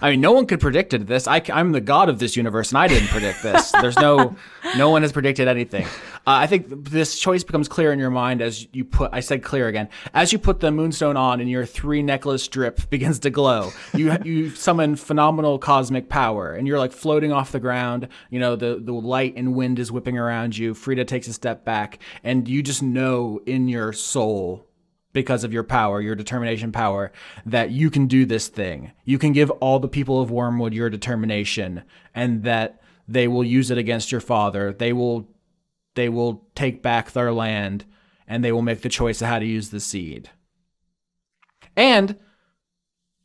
I mean, no one could predicted this. I, am the god of this universe, and I didn't predict this. There's no, no one has predicted anything. Uh, I think this choice becomes clear in your mind as you put. I said clear again. As you put the moonstone on, and your three necklace drip begins to glow. You you summon phenomenal cosmic power, and you're like floating off the ground. You know the the light and wind is whipping around you. Frida takes a step back, and you just know in your soul because of your power, your determination power, that you can do this thing. You can give all the people of Wormwood your determination and that they will use it against your father. They will they will take back their land and they will make the choice of how to use the seed. And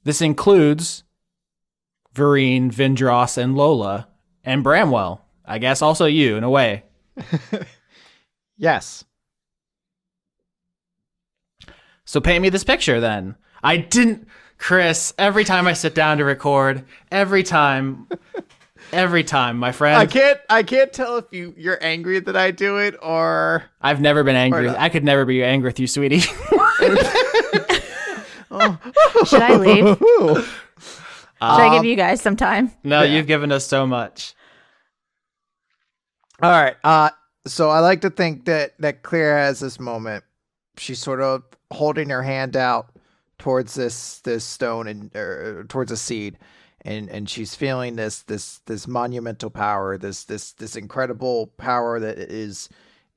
this includes Vereen, Vindros, and Lola, and Bramwell. I guess also you, in a way. Yes. So paint me this picture then. I didn't, Chris, every time I sit down to record, every time, every time, my friend, I can't I can't tell if you you're angry that I do it or I've never been angry. I could never be angry with you, sweetie. Should I leave? Should I give you guys some time? no, you've given us so much. All right. Uh so I like to think that that Claire has this moment. She's sort of holding her hand out towards this this stone and or towards a seed and and she's feeling this this this monumental power, this this this incredible power that is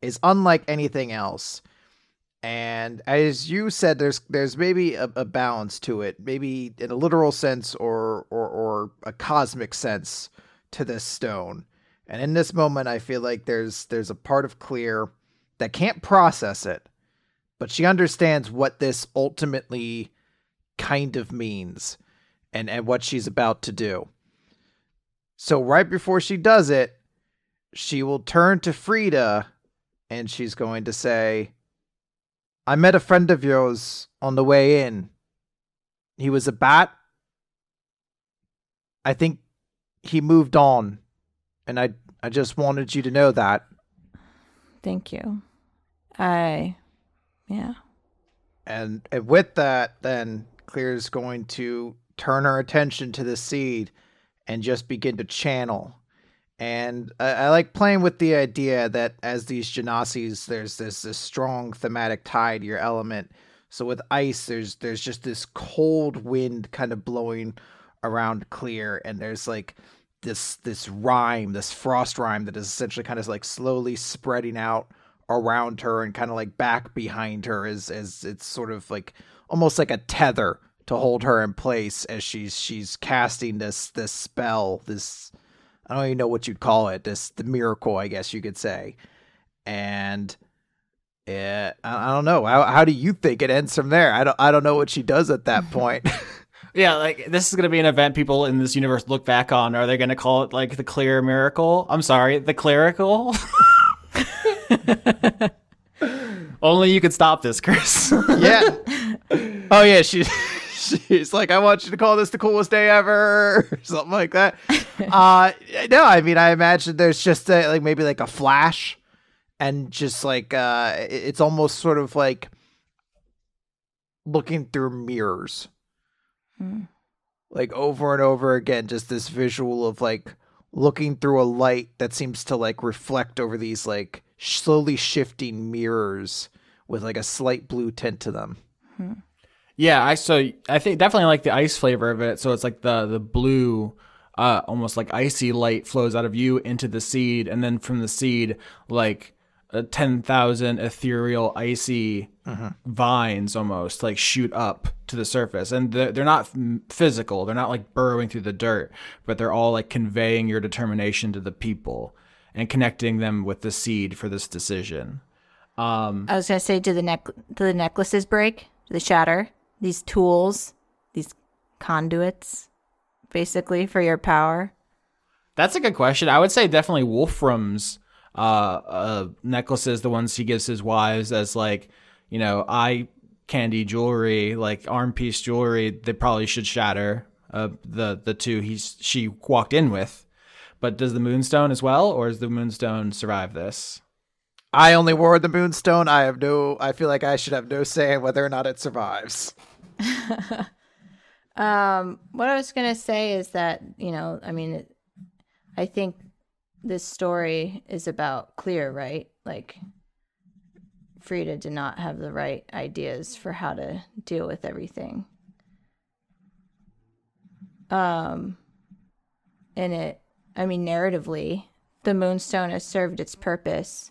is unlike anything else. And as you said, there's there's maybe a, a balance to it, maybe in a literal sense or or or a cosmic sense to this stone. And in this moment, I feel like there's there's a part of Clear that can't process it, but she understands what this ultimately kind of means and, and what she's about to do. So right before she does it, she will turn to Frida and she's going to say, I met a friend of yours on the way in. He was a bat. I think he moved on. And I I just wanted you to know that. Thank you. I, yeah. And, and with that, then Clear's going to turn her attention to the seed and just begin to channel. And I, I like playing with the idea that as these Genasis, there's this this strong thematic tie to your element. So with ice, there's there's just this cold wind kind of blowing around Clear, and there's like this this rime, this frost rime that is essentially kind of like slowly spreading out around her and kind of like back behind her as as it's sort of like almost like a tether to hold her in place as she's she's casting this this spell this I don't even know what you'd call it this the miracle I guess you could say and yeah I, I don't know how, how do you think it ends from there I don't I don't know what she does at that point Yeah, like this is gonna be an event people in this universe look back on. Are they gonna call it like the clear miracle? I'm sorry, the clerical. Only you could stop this, Chris. yeah oh yeah she She's like, I want you to call this the coolest day ever, or something like that. uh, no, I mean, I imagine there's just a, like maybe like a flash, and just like uh, it's almost sort of like looking through mirrors, Hmm. like over and over again. Just this visual of like looking through a light that seems to like reflect over these like slowly shifting mirrors with like a slight blue tint to them. Yeah, I so I think definitely like the ice flavor of it. So it's like the the blue, uh, almost like icy light flows out of you into the seed, and then from the seed, like uh, ten thousand ethereal icy vines almost like shoot up to the surface, and they're, they're not physical. They're not like burrowing through the dirt, but they're all like conveying your determination to the people and connecting them with the seed for this decision. Um, I was gonna say, do the neck do the necklaces break? Do they shatter? These tools, these conduits, basically for your power. That's a good question. I would say definitely Wolfram's uh, uh, necklaces, the ones he gives his wives as like, you know, eye candy jewelry, like arm piece jewelry. They probably should shatter. Uh, the the two he's she walked in with, but does the Moonstone as well, or does the Moonstone survive this? I only wore the moonstone. I have no. I feel like I should have no say in whether or not it survives. Um, what I was gonna say is that you know, I mean, it, I think this story is about Clear, right? Like, Frida did not have the right ideas for how to deal with everything. Um, and it, I mean, narratively, the Moonstone has served its purpose.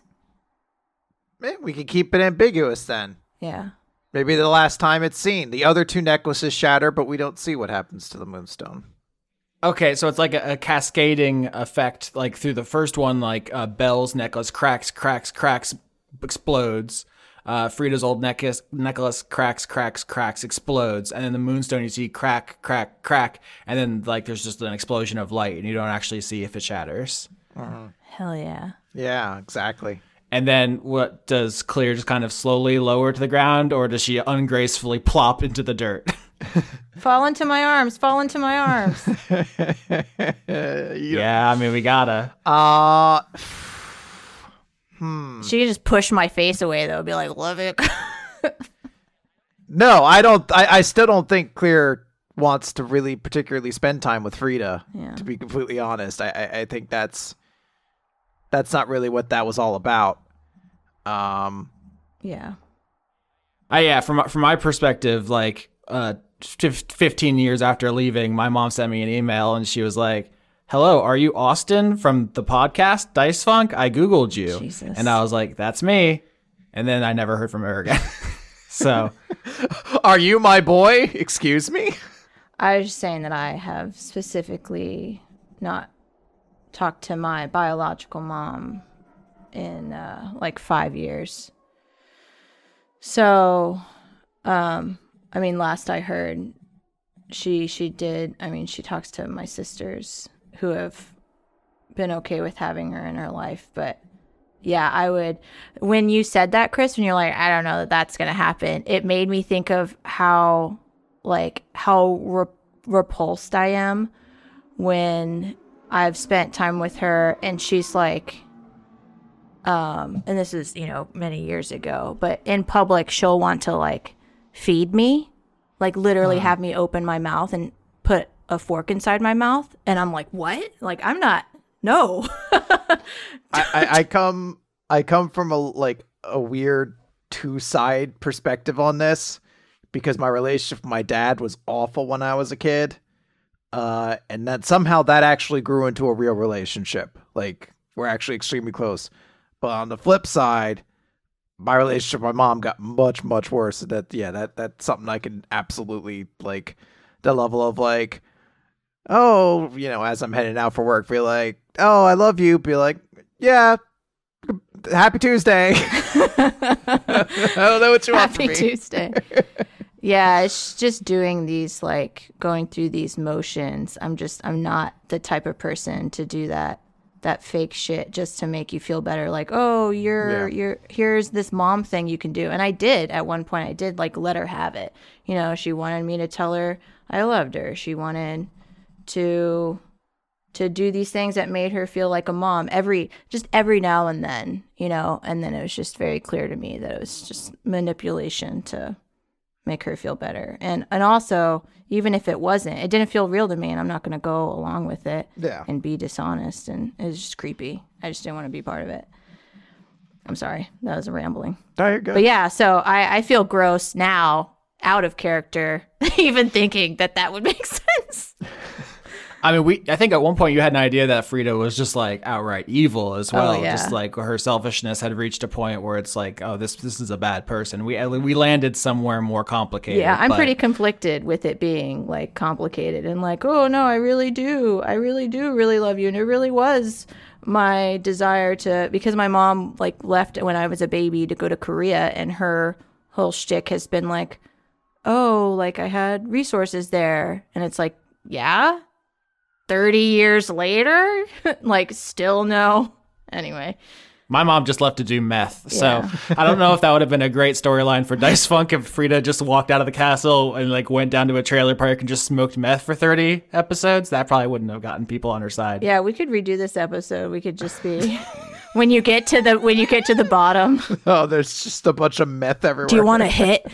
Eh, we can keep it ambiguous then. Yeah. Maybe the last time it's seen. The other two necklaces shatter, but we don't see what happens to the moonstone. Okay, so it's like a, a cascading effect, like through the first one, like uh, Belle's necklace cracks, cracks, cracks, explodes. Uh, Frida's old necklace, necklace cracks, cracks, cracks, explodes, and then the moonstone you see crack, crack, crack, and then like there's just an explosion of light, and you don't actually see if it shatters. Hell yeah. Yeah, exactly. And then what does Clear just kind of slowly lower to the ground, or does she ungracefully plop into the dirt? Fall into my arms. Fall into my arms. yeah, I mean we gotta. Uh she could just push my face away though. Be like, love it. no, I don't. I, I still don't think Clear wants to really particularly spend time with Frida. Yeah. To be completely honest, I, I I think that's that's not really what that was all about. Um. yeah. Uh, yeah, from from my perspective, like uh, fif- 15 years after leaving, my mom sent me an email and she was like, "Hello, are you Austin from the podcast Dice Funk? I googled you." Jesus. And I was like, "That's me." And then I never heard from her again. so, Are you my boy? Excuse me. I was just saying that I have specifically not talked to my biological mom in uh, like five years. So, um, I mean, last I heard, she she did. I mean, she talks to my sisters who have been okay with having her in her life, but yeah, I would. When you said that, Chris, when you're like, I don't know that that's gonna happen, it made me think of how, like, how re- repulsed I am when I've spent time with her and she's like, um, and this is you know many years ago, but in public she'll want to like feed me, like literally have me open my mouth and a fork inside my mouth, and I'm like, what? Like I'm not. No. I, I, I come I come from a like a weird two side perspective on this because my relationship with my dad was awful when I was a kid. Uh, and then somehow that actually grew into a real relationship. Like we're actually extremely close. But on the flip side, my relationship with my mom got much, much worse. That yeah, that that's something I can absolutely like the level of like oh, you know, as I'm heading out for work, be like, oh, I love you. Be like, yeah, happy Tuesday. I don't know what you want Happy. Tuesday. yeah, it's just doing these like going through these motions. I'm just I'm not the type of person to do that that fake shit just to make you feel better like oh you're Yeah. you're here's this mom thing you can do and i did at one point i did like let her have it you know she wanted me to tell her i loved her she wanted to to do these things that made her feel like a mom every just every now and then you know? And then it was just very clear to me that it was just manipulation to make her feel better. And and also even if it wasn't it didn't feel real to me and i'm not going to go along with it Yeah. and be dishonest. And it was just creepy. I just didn't want to be part of it. I'm sorry. That was a rambling. No, you're good. but yeah so i i feel gross now out of character even thinking that that would make sense I mean, we. I think at one point you had an idea that Frida was just like outright evil as oh, well. Oh, yeah. Just like her selfishness had reached a point where it's like, oh, this this is a bad person. We we landed somewhere more complicated. Yeah, I'm but- pretty conflicted with it being like complicated and like, oh no, I really do. I really do really love you. And it really was my desire to because my mom like left when I was a baby to go to Korea and her whole shtick has been like, Oh, like I had resources there. And it's like, yeah? Thirty years later? like still no. Anyway. My mom just left to do meth, so I don't know if that would have been a great storyline for Dice Funk if Frida just walked out of the castle and like went down to a trailer park and just smoked meth for thirty episodes. That probably wouldn't have gotten people on her side. Yeah, we could redo this episode. We could just be when you get to the when you get to the bottom. oh, there's just a bunch of meth everywhere. Do you want a hit?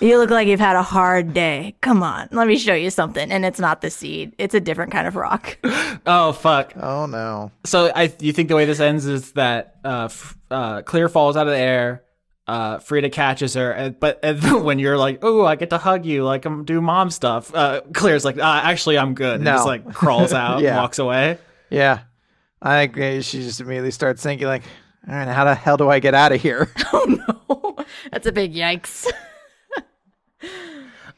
You look like you've had a hard day. Come on, let me show you something. And it's not the seed; it's a different kind of rock. Oh fuck! Oh no. So I, you think the way this ends is that uh, f- uh, Clear falls out of the air. Uh, Frida catches her, and, but and when you're like, "Oh, I get to hug you, like I'm do mom stuff," uh, Clear's like, uh, "Actually, I'm good." And No. just like crawls out, Yeah. and walks away. Yeah. I think uh, she just immediately starts thinking like, all right, how the hell do I get out of here? oh no, that's a big yikes.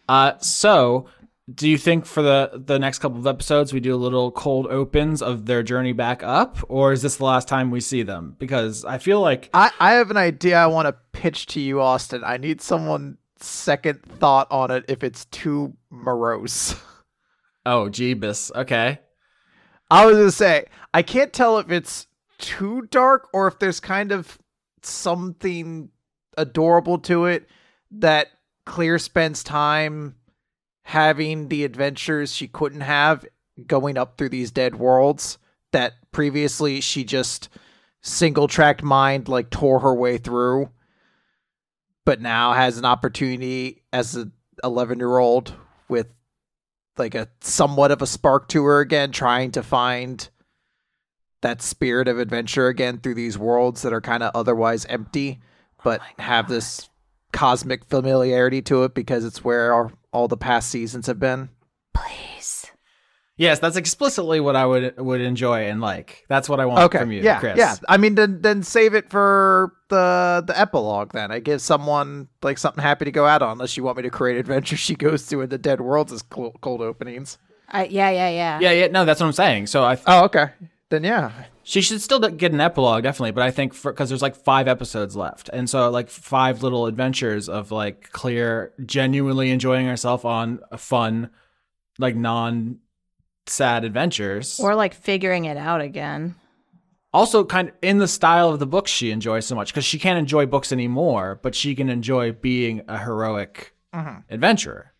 Uh, so do you think for the the next couple of episodes we do a little cold opens of their journey back up, or is this the last time we see them? Because I feel like I, I have an idea I want to pitch to you, Austin. I need someone second thought on it if it's too morose. oh, Jeebus, okay. I was gonna say I can't tell if it's too dark or if there's kind of something adorable to it that Clear spends time having the adventures she couldn't have going up through these dead worlds that previously she just single tracked mind like tore her way through but now has an opportunity as a 11 year old with like a somewhat of a spark to her again trying to find that spirit of adventure again through these worlds that are kind of otherwise empty oh but have this cosmic familiarity to it because it's where all, all the past seasons have been Please. Yes, that's explicitly what I would would enjoy and like. That's what I want okay from you, yeah Chris. yeah i mean then then save it for the the epilogue then i give someone like something happy to go out on unless you want me to create adventures she goes through in the dead worlds as cold, cold openings I, yeah, yeah, yeah. Yeah, yeah, no, that's what I'm saying. So I oh okay then yeah she should still get an epilogue definitely, but I think because there's like five episodes left, and so like five little adventures of like Clear genuinely enjoying herself on a fun, like non sad adventures. Or like figuring it out again. also kind of in the style of the books she enjoys so much because she can't enjoy books anymore, but she can enjoy being a heroic mm-hmm. adventurer.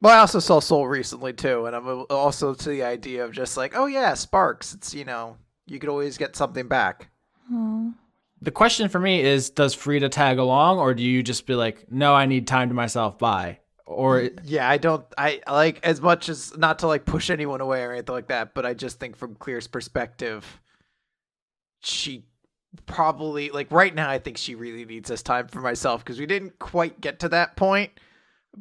Well, I also saw Soul recently too, and I'm also to the idea of just like, oh yeah, sparks. It's you know, you could always get something back. The question for me is does Frida tag along or do you just be like, no, I need time to myself, bye? Or mm, Yeah, I don't. I like as much as not to like push anyone away or anything like that, but I just think from Clear's perspective, she probably like right now. I think she really needs this time for myself because we didn't quite get to that point.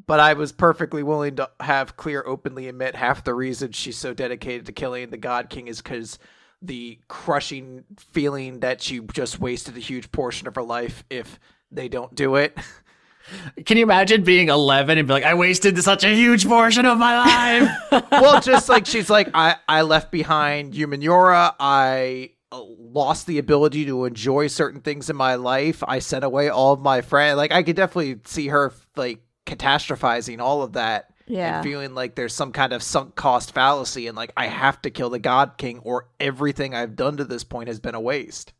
But I was perfectly willing to have Clear openly admit half the reason she's so dedicated to killing the God King is because the crushing feeling that she just wasted a huge portion of her life if they don't do it. can you imagine being 11 and be like, I wasted such a huge portion of my life? well, just like she's like, I, I left behind Humanura. I uh, lost the ability to enjoy certain things in my life. I sent away all of my friends. Like, I could definitely see her like catastrophizing all of that Yeah. and feeling like there's some kind of sunk cost fallacy and like I have to kill the God King or everything I've done to this point has been a waste.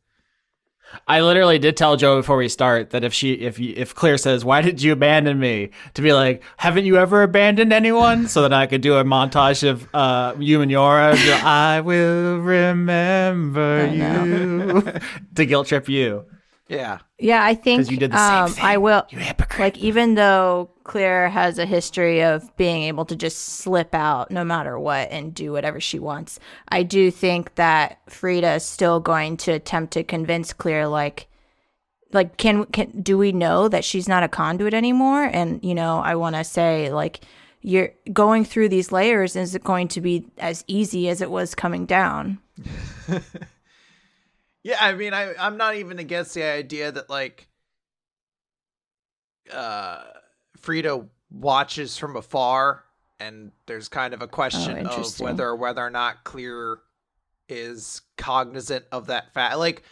I literally did tell Joe before we start that if she, if you, if Clear says, "Why did you abandon me?" to be like, "Haven't you ever abandoned anyone?" so that I could do a montage of uh, you and Yora. I will remember I you to guilt trip you. Yeah. Yeah, I think you did the same um, thing. I will. You hypocrite. Like even though Claire has a history of being able to just slip out no matter what and do whatever she wants, I do think that Frida is still going to attempt to convince Claire like like can can do we know that she's not a conduit anymore and you know I want to say like you're going through these layers is it going to be as easy as it was coming down Yeah, I mean, I I'm not even against the idea that like, uh, Frida watches from afar, and there's kind of a question of interesting. whether whether or not Clear is cognizant of that fact, like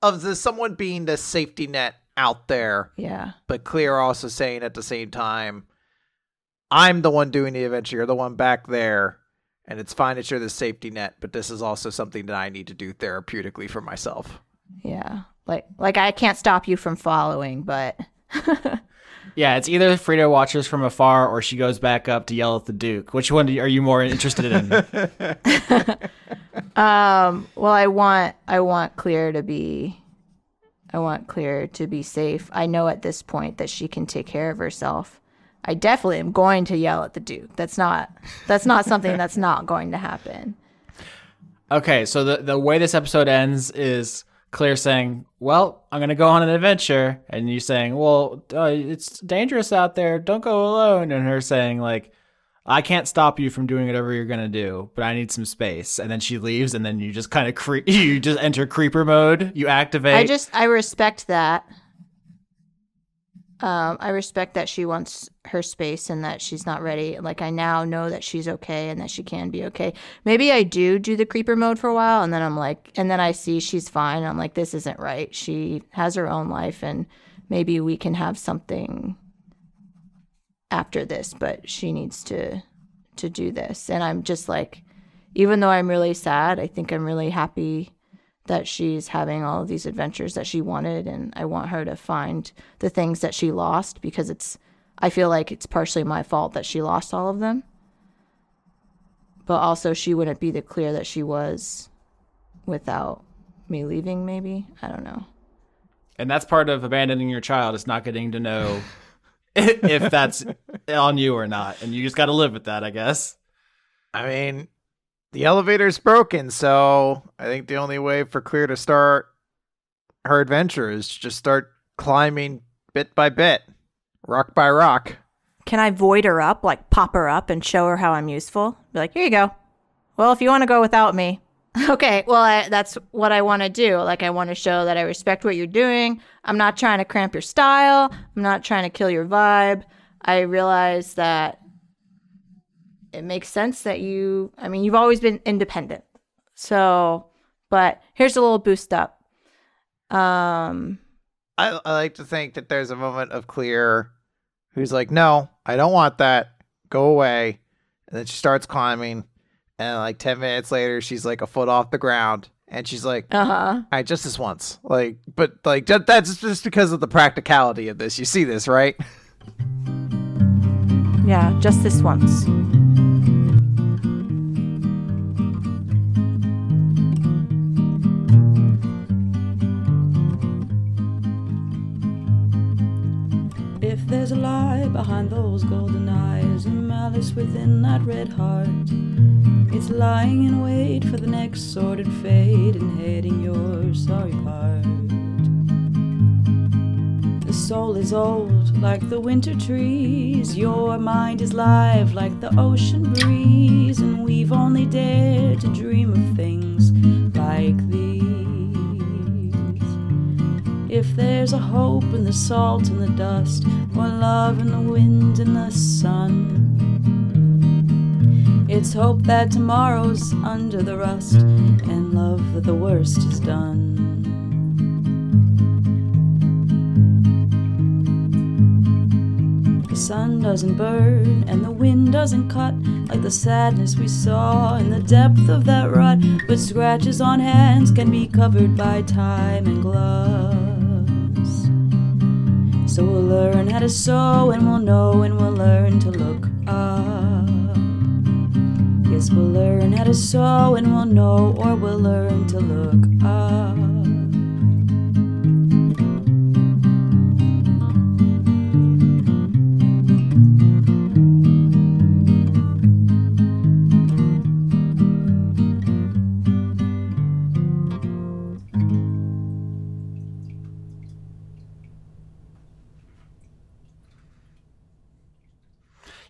of the someone being the safety net out there, yeah but Clear also saying at the same time, I'm the one doing the adventure, you're the one back there. And it's fine that you're the safety net, but this is also something that I need to do therapeutically for myself. yeah like like I can't stop you from following but Yeah, it's either Frida watches from afar or she goes back up to yell at the Duke. Which one you- are you more interested in? Um, well, I want I want Clear to be I want Clear to be safe. I know at this point that she can take care of herself. I definitely am going to yell at the Duke. That's not that's not something that's not going to happen. Okay, so the the way this episode ends is Clear saying, "Well, I'm gonna go on an adventure," and you saying, "Well, uh, it's dangerous out there. Don't go alone." And her saying, "Like, I can't stop you from doing whatever you're gonna do, but I need some space." And then she leaves, and then you just kind of cre- you just enter creeper mode. You activate. I just I respect that. Um, I respect that she wants her space and that she's not ready. Like I now know that she's okay and that she can be okay. Maybe I do do the creeper mode for a while and then I'm like, and then I see she's fine. I'm like, this isn't right. She has her own life and maybe we can have something after this, but she needs to to do this. And I'm just like, even though I'm really sad, I think I'm really happy that she's having all of these adventures that she wanted and I want her to find the things that she lost because it's I feel like it's partially my fault that she lost all of them. But also she wouldn't be the clear that she was without me leaving maybe. I don't know. and that's part of abandoning your child is not getting to know if that's on you or not, and you just got to live with that, I guess. I mean, the elevator's broken, so I think the only way for Clear to start her adventure is to just start climbing bit by bit, rock by rock. Can I void her up, like pop her up and show her how I'm useful? Be like, here you go. Well, if you want to go without me, okay. Well, I, that's what I want to do. Like, I want to show that I respect what you're doing. I'm not trying to cramp your style. I'm not trying to kill your vibe. I realize that it makes sense that you. I mean, you've always been independent. So, but here's a little boost up. Um, I, I like to think that there's a moment of Clear who's like, no, I don't want that. Go away. And then she starts climbing. And like 10 minutes later, she's like a foot off the ground. And she's like, uh huh. I just this once. Like, but like, that's just because of the practicality of this. You see this, right? Yeah, just this once. Those golden eyes and malice within that red heart, it's lying in wait for the next sordid fate and hating your sorry part. The soul is old like the winter trees, your mind is live like the ocean breeze, and we've only dared to dream of things If there's a hope in the salt and the dust, or love in the wind and the sun, it's hope that tomorrow's under the rust, and love that the worst is done. The sun doesn't burn and the wind doesn't cut like the sadness we saw in the depth of that rut. But scratches on hands can be covered by time and gloves. So we'll learn how to sew and we'll know and we'll learn to look up. Yes, we'll learn how to sew and we'll know or we'll learn to look up.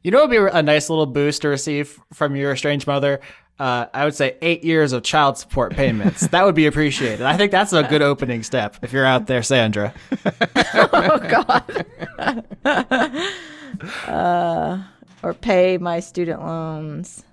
You know, it would be a nice little boost to receive from your estranged mother. Uh, I would say eight years of child support payments. that would be appreciated. I think that's a good opening step if you're out there, Sandra. oh God. uh, or pay my student loans.